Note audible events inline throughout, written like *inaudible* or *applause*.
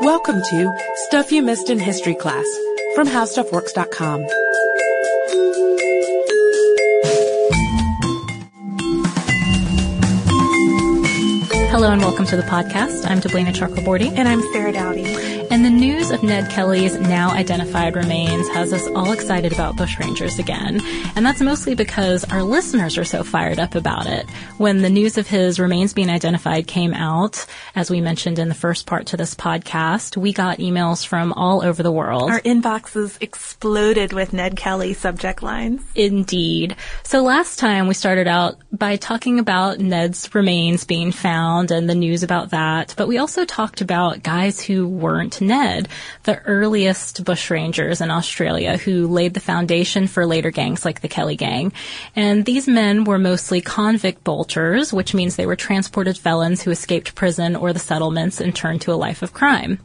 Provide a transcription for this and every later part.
Welcome to Stuff You Missed in History Class from HowStuffWorks.com. Hello and welcome to the podcast. I'm Deblina Chakraborty. And I'm Sarah Dowdy. Ned Kelly's now identified remains has us all excited about bushrangers again. And that's mostly because our listeners are so fired up about it. When the news of his remains being identified came out, as we mentioned in the first part to this podcast, we got emails from all over the world. Our inboxes exploded with Ned Kelly subject lines. Indeed. So last time we started out by talking about Ned's remains being found and the news about that, but we also talked about guys who weren't Ned, the earliest bushrangers in Australia who laid the foundation for later gangs like the Kelly Gang. And these men were mostly convict bolters, which means they were transported felons who escaped prison or the settlements and turned to a life of crime.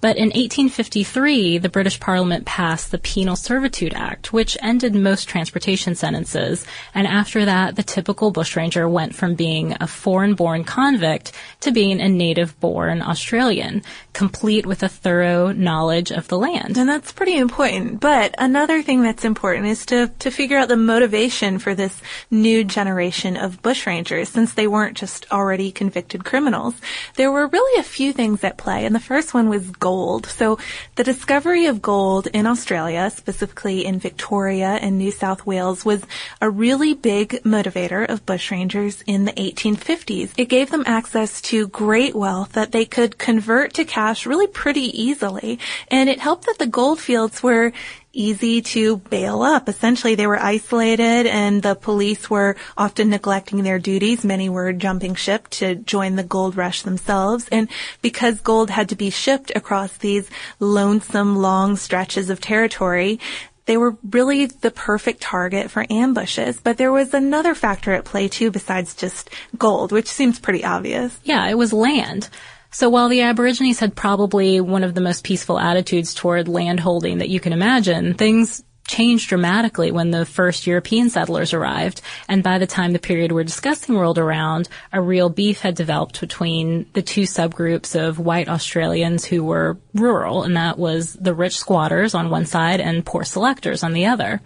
But in 1853, the British Parliament passed the Penal Servitude Act, which ended most transportation sentences. And after that, the typical bushranger went from being a foreign-born convict to being a native-born Australian, complete with a thorough knowledge of the land. And that's pretty important. But another thing that's important is to, to figure out the motivation for this new generation of bushrangers, since they weren't just already convicted criminals. There were really a few things at play, and the first one was gold. So the discovery of gold in Australia, specifically in Victoria and New South Wales, was a really big motivator of bushrangers in the 1850s. It gave them access to great wealth that they could convert to cash really pretty easily. And it helped that the gold fields were easy to bail up. Essentially, they were isolated and the police were often neglecting their duties. Many were jumping ship to join the gold rush themselves. And because gold had to be shipped across these lonesome long stretches of territory, they were really the perfect target for ambushes. But there was another factor at play too besides just gold, which seems pretty obvious. Yeah, it was land. So while the Aborigines had probably one of the most peaceful attitudes toward land holding that you can imagine, things changed dramatically when the first European settlers arrived. And by the time the period we're discussing rolled around, a real beef had developed between the two subgroups of white Australians who were rural, and that was the rich squatters on one side and poor selectors on the other.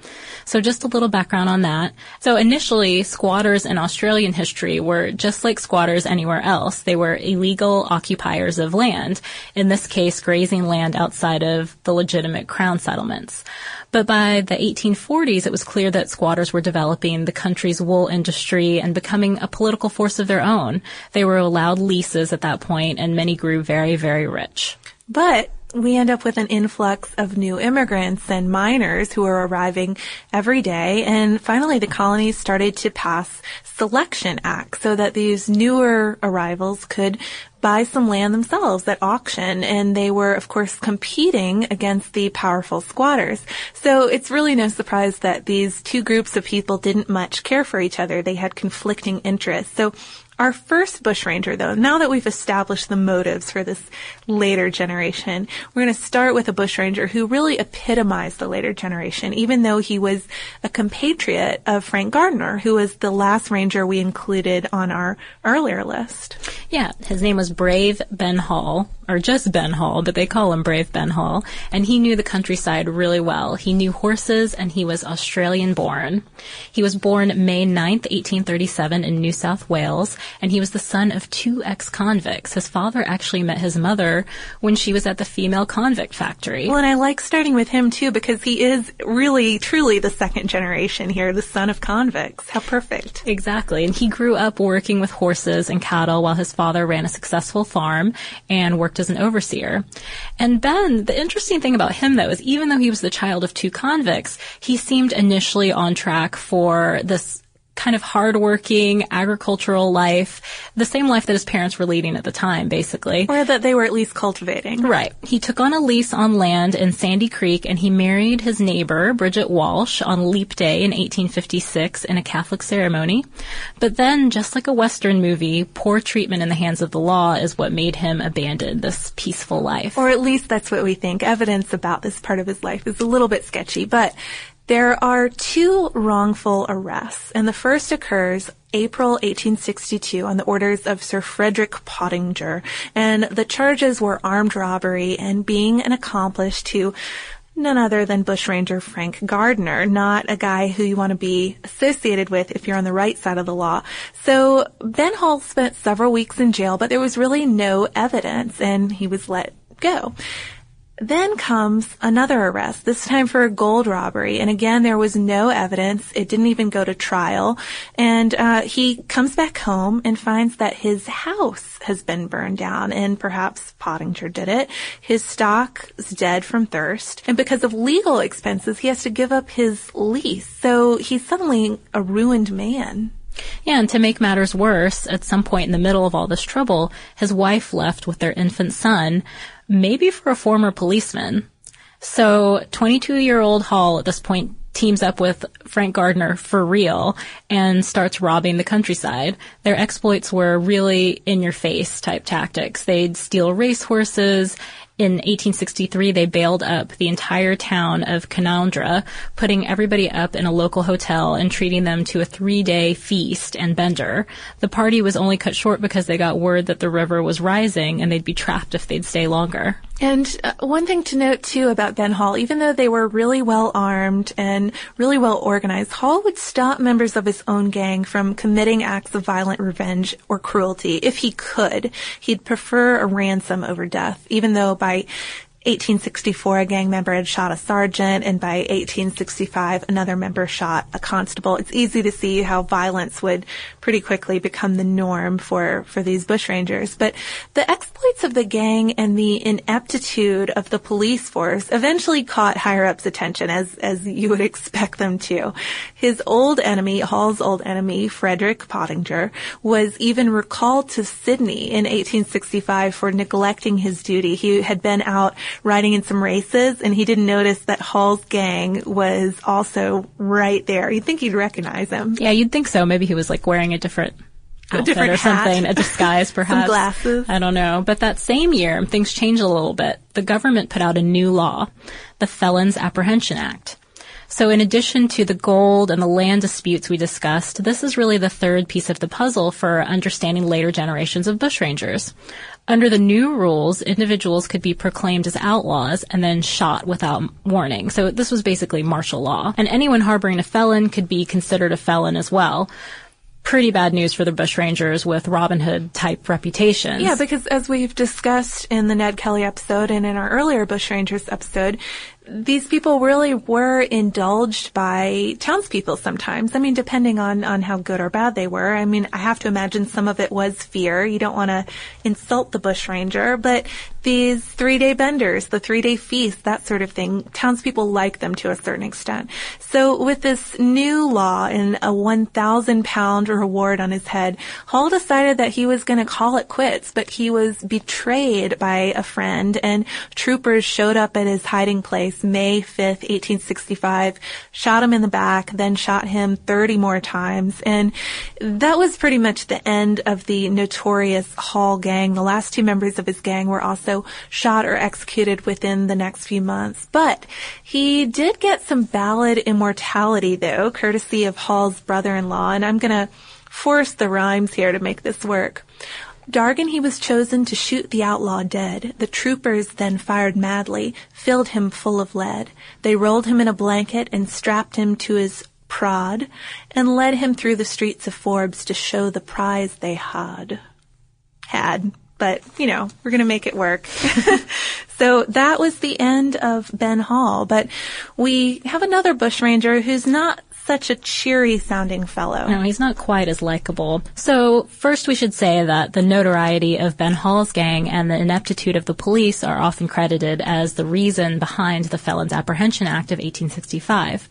So just a little background on that. So initially, squatters in Australian history were just like squatters anywhere else. They were illegal occupiers of land, in this case, grazing land outside of the legitimate crown settlements. But by the 1840s, it was clear that squatters were developing the country's wool industry and becoming a political force of their own. They were allowed leases at that point, and many grew very, very rich. But we end up with an influx of new immigrants and miners who are arriving every day. And finally, the colonies started to pass selection acts so that these newer arrivals could buy some land themselves at auction and they were of course competing against the powerful squatters. So it's really no surprise that these two groups of people didn't much care for each other. They had conflicting interests. So our first bushranger, though, now that we've established the motives for this later generation, we're going to start with a bushranger who really epitomized the later generation, even though he was a compatriot of Frank Gardiner, who was the last ranger we included on our earlier list. Yeah, his name was Brave Ben Hall, or just Ben Hall, but they call him Brave Ben Hall, and he knew the countryside really well. He knew horses, and he was Australian born. He was born May 9th, 1837 in New South Wales, and he was the son of two ex-convicts. His father actually met his mother when she was at the female convict factory. Well, and I like starting with him too because he is really, truly the second generation here, the son of convicts. How perfect. Exactly. And he grew up working with horses and cattle while his father ran a successful farm and worked as an overseer. And Ben, the interesting thing about him though is even though he was the child of two convicts, he seemed initially on track for this kind of hardworking agricultural life, the same life that his parents were leading at the time, basically. Or that they were at least cultivating. Right. He took on a lease on land in Sandy Creek and he married his neighbor, Bridget Walsh, on Leap Day in 1856 in a Catholic ceremony. But then, just like a Western movie, poor treatment in the hands of the law is what made him abandon this peaceful life. Or at least that's what we think. Evidence about this part of his life is a little bit sketchy, but there are two wrongful arrests, and the first occurs April 1862 on the orders of Sir Frederick Pottinger, and the charges were armed robbery and being an accomplice to none other than bushranger Frank Gardiner, not a guy who you want to be associated with if you're on the right side of the law. So Ben Hall spent several weeks in jail, but there was really no evidence and he was let go. Then comes another arrest, this time for a gold robbery. And again, there was no evidence. It didn't even go to trial. And uh, he comes back home and finds that his house has been burned down, and perhaps Pottinger did it. His stock is dead from thirst. And because of legal expenses, he has to give up his lease. So he's suddenly a ruined man. Yeah, and to make matters worse, at some point in the middle of all this trouble, his wife left with their infant son, maybe for a former policeman. So 22 year old Hall at this point teams up with Frank Gardiner for real and starts robbing the countryside. Their exploits were really in your face type tactics. They'd steal racehorses in 1863, they bailed up the entire town of Canowindra, putting everybody up in a local hotel and treating them to a three-day feast and bender. The party was only cut short because they got word that the river was rising and they'd be trapped if they'd stay longer. And uh, one thing to note too about Ben Hall, even though they were really well armed and really well organized, Hall would stop members of his own gang from committing acts of violent revenge or cruelty if he could. He'd prefer a ransom over death, even though by right 1864, a gang member had shot a sergeant, and by 1865, another member shot a constable. It's easy to see how violence would pretty quickly become the norm for, for these bushrangers. But the exploits of the gang and the ineptitude of the police force eventually caught higher ups' attention, as, as you would expect them to. His old enemy, Hall's old enemy, Frederick Pottinger, was even recalled to Sydney in 1865 for neglecting his duty. He had been out riding in some races and he didn't notice that Hall's gang was also right there. You'd think he'd recognize him. Yeah, you'd think so. Maybe he was like wearing a different outfit different or something, a disguise *laughs* perhaps. Some glasses. I don't know. But that same year, things changed a little bit. The government put out a new law, the Felons Apprehension Act. So in addition to the gold and the land disputes we discussed, this is really the third piece of the puzzle for understanding later generations of bushrangers. Under the new rules, individuals could be proclaimed as outlaws and then shot without warning. So this was basically martial law. And anyone harboring a felon could be considered a felon as well pretty bad news for the bushrangers with Robin Hood type reputations. Yeah, because as we've discussed in the Ned Kelly episode and in our earlier bushrangers episode, these people really were indulged by townspeople sometimes. I mean, depending on, on how good or bad they were. I mean, I have to imagine some of it was fear. You don't want to insult the bushranger, but these three day benders, the three day feast, that sort of thing, townspeople like them to a certain extent. So with this new law and a 1,000 pound reward on his head, Hall decided that he was going to call it quits, but he was betrayed by a friend and troopers showed up at his hiding place May 5th, 1865, shot him in the back, then shot him 30 more times. And that was pretty much the end of the notorious Hall gang. The last two members of his gang were also shot or executed within the next few months. But he did get some ballad immortality though, courtesy of Hall's brother-in-law. And I'm gonna force the rhymes here to make this work. Dargan he was chosen to shoot the outlaw dead. The troopers then fired madly, filled him full of lead. They rolled him in a blanket and strapped him to his prod, and led him through the streets of Forbes to show the prize they had. Had. But, you know, we're gonna make it work. *laughs* so that was the end of Ben Hall, but we have another bushranger who's not such a cheery sounding fellow. No, he's not quite as likable. So first we should say that the notoriety of Ben Hall's gang and the ineptitude of the police are often credited as the reason behind the Felons Apprehension Act of 1865.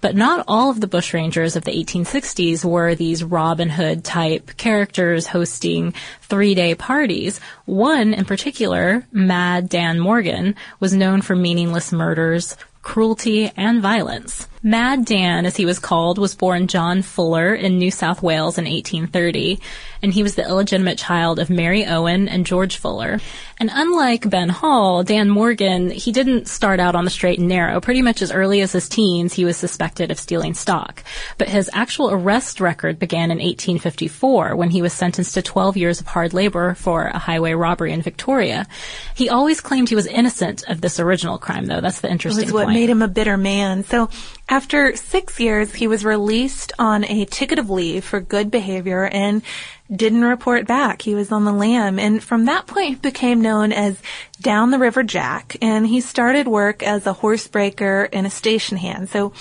But not all of the bushrangers of the 1860s were these Robin Hood type characters hosting three day parties. One in particular, Mad Dan Morgan, was known for meaningless murders, cruelty, and violence. Mad Dan, as he was called, was born John Fuller in New South Wales in 1830, and he was the illegitimate child of Mary Owen and George Fuller. And unlike Ben Hall, Dan Morgan, he didn't start out on the straight and narrow. Pretty much as early as his teens, he was suspected of stealing stock. But his actual arrest record began in 1854 when he was sentenced to 12 years of hard labor for a highway robbery in Victoria. He always claimed he was innocent of this original crime, though. That's the interesting it was what point. made him a bitter man. So after six years, he was released on a ticket of leave for good behavior and didn't report back. He was on the lam. And from that point, he became known as Down the River Jack. And he started work as a horse breaker and a station hand. So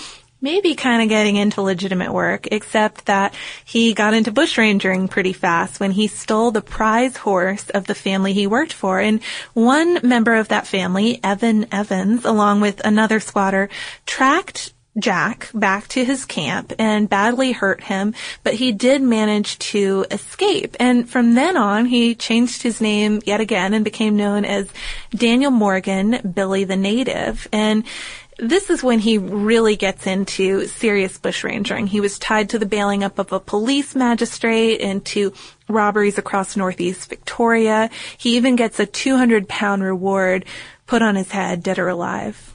maybe kind of getting into legitimate work, except that he got into bushrangering pretty fast when he stole the prize horse of the family he worked for. And one member of that family, Evan Evans, along with another squatter, tracked Jack back to his camp and badly hurt him, but he did manage to escape. And from then on, he changed his name yet again and became known as Daniel Morgan, Billy the Native. And this is when he really gets into serious bushrangering. He was tied to the bailing up of a police magistrate and to robberies across northeast Victoria. He even gets a 200 pound reward put on his head, dead or alive.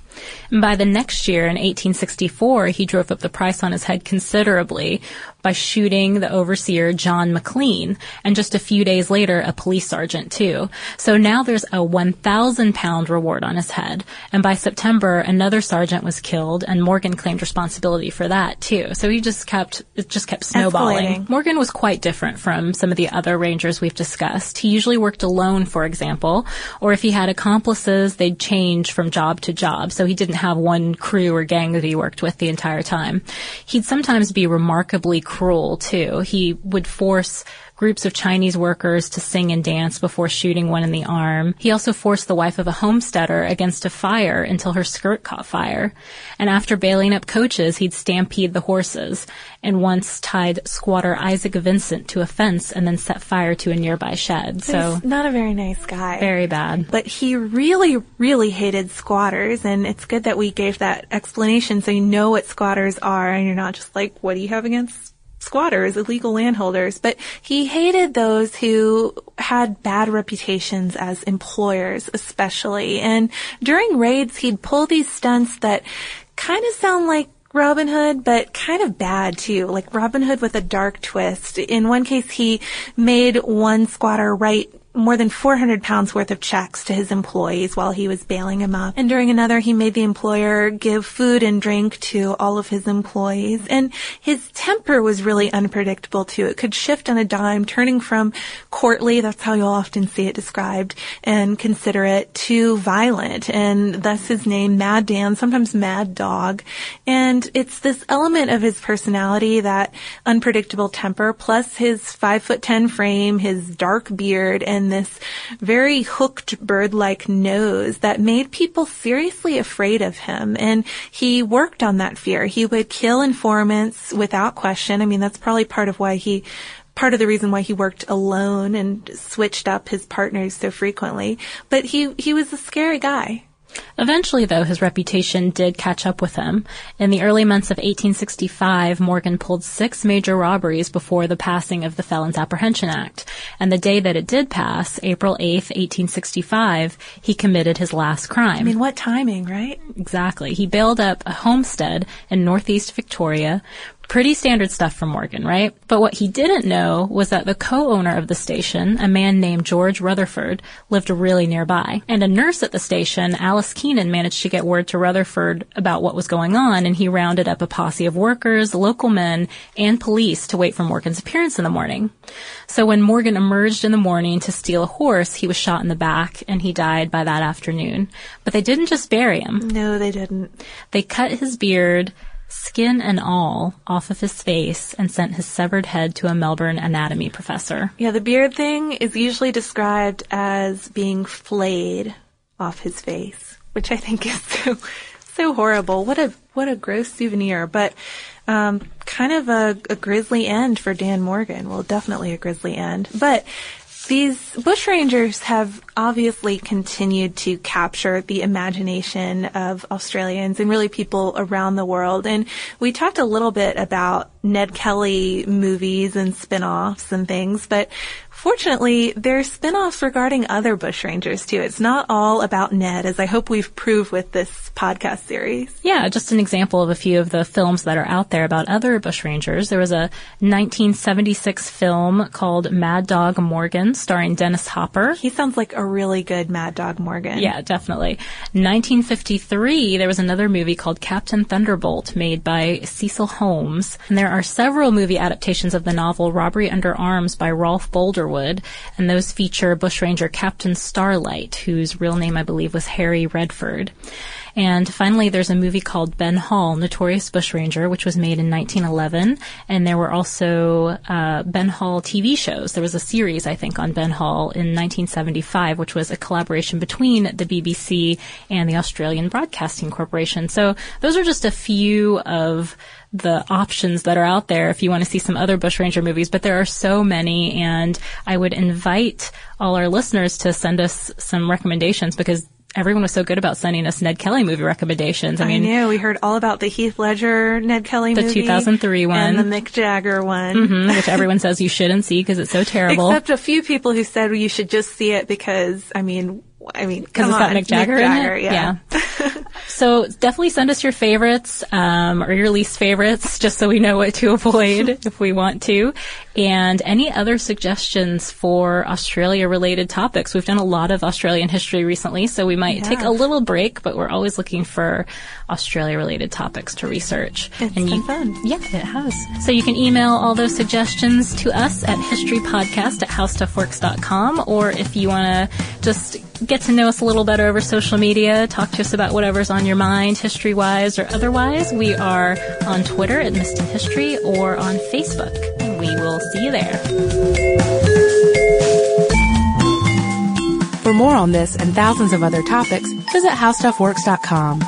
And by the next year, in 1864, he drove up the price on his head considerably by shooting the overseer John McLean, and just a few days later, a police sergeant too. So now there's a 1,000 pound reward on his head. And by September, another sergeant was killed, and Morgan claimed responsibility for that too. So he just kept, it just kept snowballing. Escalating. Morgan was quite different from some of the other rangers we've discussed. He usually worked alone, for example, or if he had accomplices, they'd change from job to job. So he didn't have one crew or gang that he worked with the entire time. He'd sometimes be remarkably cruel too. He would force groups of Chinese workers to sing and dance before shooting one in the arm. He also forced the wife of a homesteader against a fire until her skirt caught fire. And after bailing up coaches, he'd stampede the horses and once tied squatter Isaac Vincent to a fence and then set fire to a nearby shed. So He's not a very nice guy. very bad. But he really, really hated squatters, and it's good that we gave that explanation so you know what squatters are, and you're not just like, what do you have against squatters, illegal landholders? But he hated those who had bad reputations as employers, especially. And during raids, he'd pull these stunts that kind of sound like Robin Hood, but kind of bad too, like Robin Hood with a dark twist. In one case, he made one squatter write more than 400 pounds worth of checks to his employees while he was bailing him up. And during another, he made the employer give food and drink to all of his employees. And his temper was really unpredictable too. It could shift on a dime, turning from courtly, that's how you'll often see it described, and considerate to violent. And thus his name, Mad Dan, sometimes Mad Dog. And it's this element of his personality, that unpredictable temper, plus his five foot ten frame, his dark beard, and this very hooked bird-like nose that made people seriously afraid of him. And he worked on that fear. He would kill informants without question. I mean, that's probably part of why he part of the reason why he worked alone and switched up his partners so frequently. But he he was a scary guy. Eventually, though, his reputation did catch up with him. In the early months of 1865, Morgan pulled six major robberies before the passing of the Felons Apprehension Act. And the day that it did pass, April 8th, 1865, he committed his last crime. I mean, what timing, right? Exactly. He bailed up a homestead in northeast Victoria. Pretty standard stuff from Morgan, right? But what he didn't know was that the co-owner of the station, a man named George Rutherford, lived really nearby. And a nurse at the station, Alice Keenan, managed to get word to Rutherford about what was going on, and he rounded up a posse of workers, local men, and police to wait for Morgan's appearance in the morning. So when Morgan emerged in the morning to steal a horse, he was shot in the back, and he died by that afternoon. But they didn't just bury him. No, they didn't. They cut his beard, skin and all, off of his face and sent his severed head to a Melbourne anatomy professor. Yeah, the beard thing is usually described as being flayed off his face, which I think is *laughs* so so horrible. What a what a gross souvenir, but um, kind of a, a grisly end for Dan Morgan. Well, definitely a grisly end. But These bushrangers have obviously continued to capture the imagination of Australians and really people around the world. And we talked a little bit about Ned Kelly movies and spin-offs and things, but Fortunately, there's spin-offs regarding other bushrangers too. It's not all about Ned, as I hope we've proved with this podcast series. Yeah, just an example of a few of the films that are out there about other bushrangers. There was a 1976 film called Mad Dog Morgan starring Dennis Hopper. He sounds like a really good Mad Dog Morgan. Yeah, definitely. 1953, there was another movie called Captain Thunderbolt made by Cecil Holmes. And there are several movie adaptations of the novel Robbery Under Arms by Rolf Boldrewood and those feature bushranger Captain Starlight, whose real name I believe was Harry Redford. And finally, there's a movie called Ben Hall, Notorious Bushranger, which was made in 1911. And there were also uh, Ben Hall TV shows. There was a series, I think, on Ben Hall in 1975, which was a collaboration between the BBC and the Australian Broadcasting Corporation. So those are just a few of the options that are out there if you want to see some other bushranger movies, but there are so many and I would invite all our listeners to send us some recommendations because everyone was so good about sending us Ned Kelly movie recommendations. I mean, I know we heard all about the Heath Ledger Ned Kelly the movie, 2003 one, and the Mick Jagger one, mm-hmm, which *laughs* everyone says you shouldn't see because it's so terrible. Except a few people who said well, you should just see it because, I mean, I mean, because it's got Mick Jagger, Mick Jagger in it. Yeah. yeah. *laughs* so definitely send us your favorites um, or your least favorites, just so we know what to avoid *laughs* if we want to, and any other suggestions for Australia-related topics. We've done a lot of Australian history recently, so we might Yeah. take a little break, but we're always looking for Australia-related topics to research. It's and been you, fun. yeah, it has. So you can email all those suggestions to us at historypodcast at howstuffworks.com, or if you want to just get to know us a little better over social media, talk to us about whatever's on your mind, history-wise or otherwise, we are on Twitter at Missed in History or on Facebook. And we will see you there. For more on this and thousands of other topics, visit howstuffworks.com.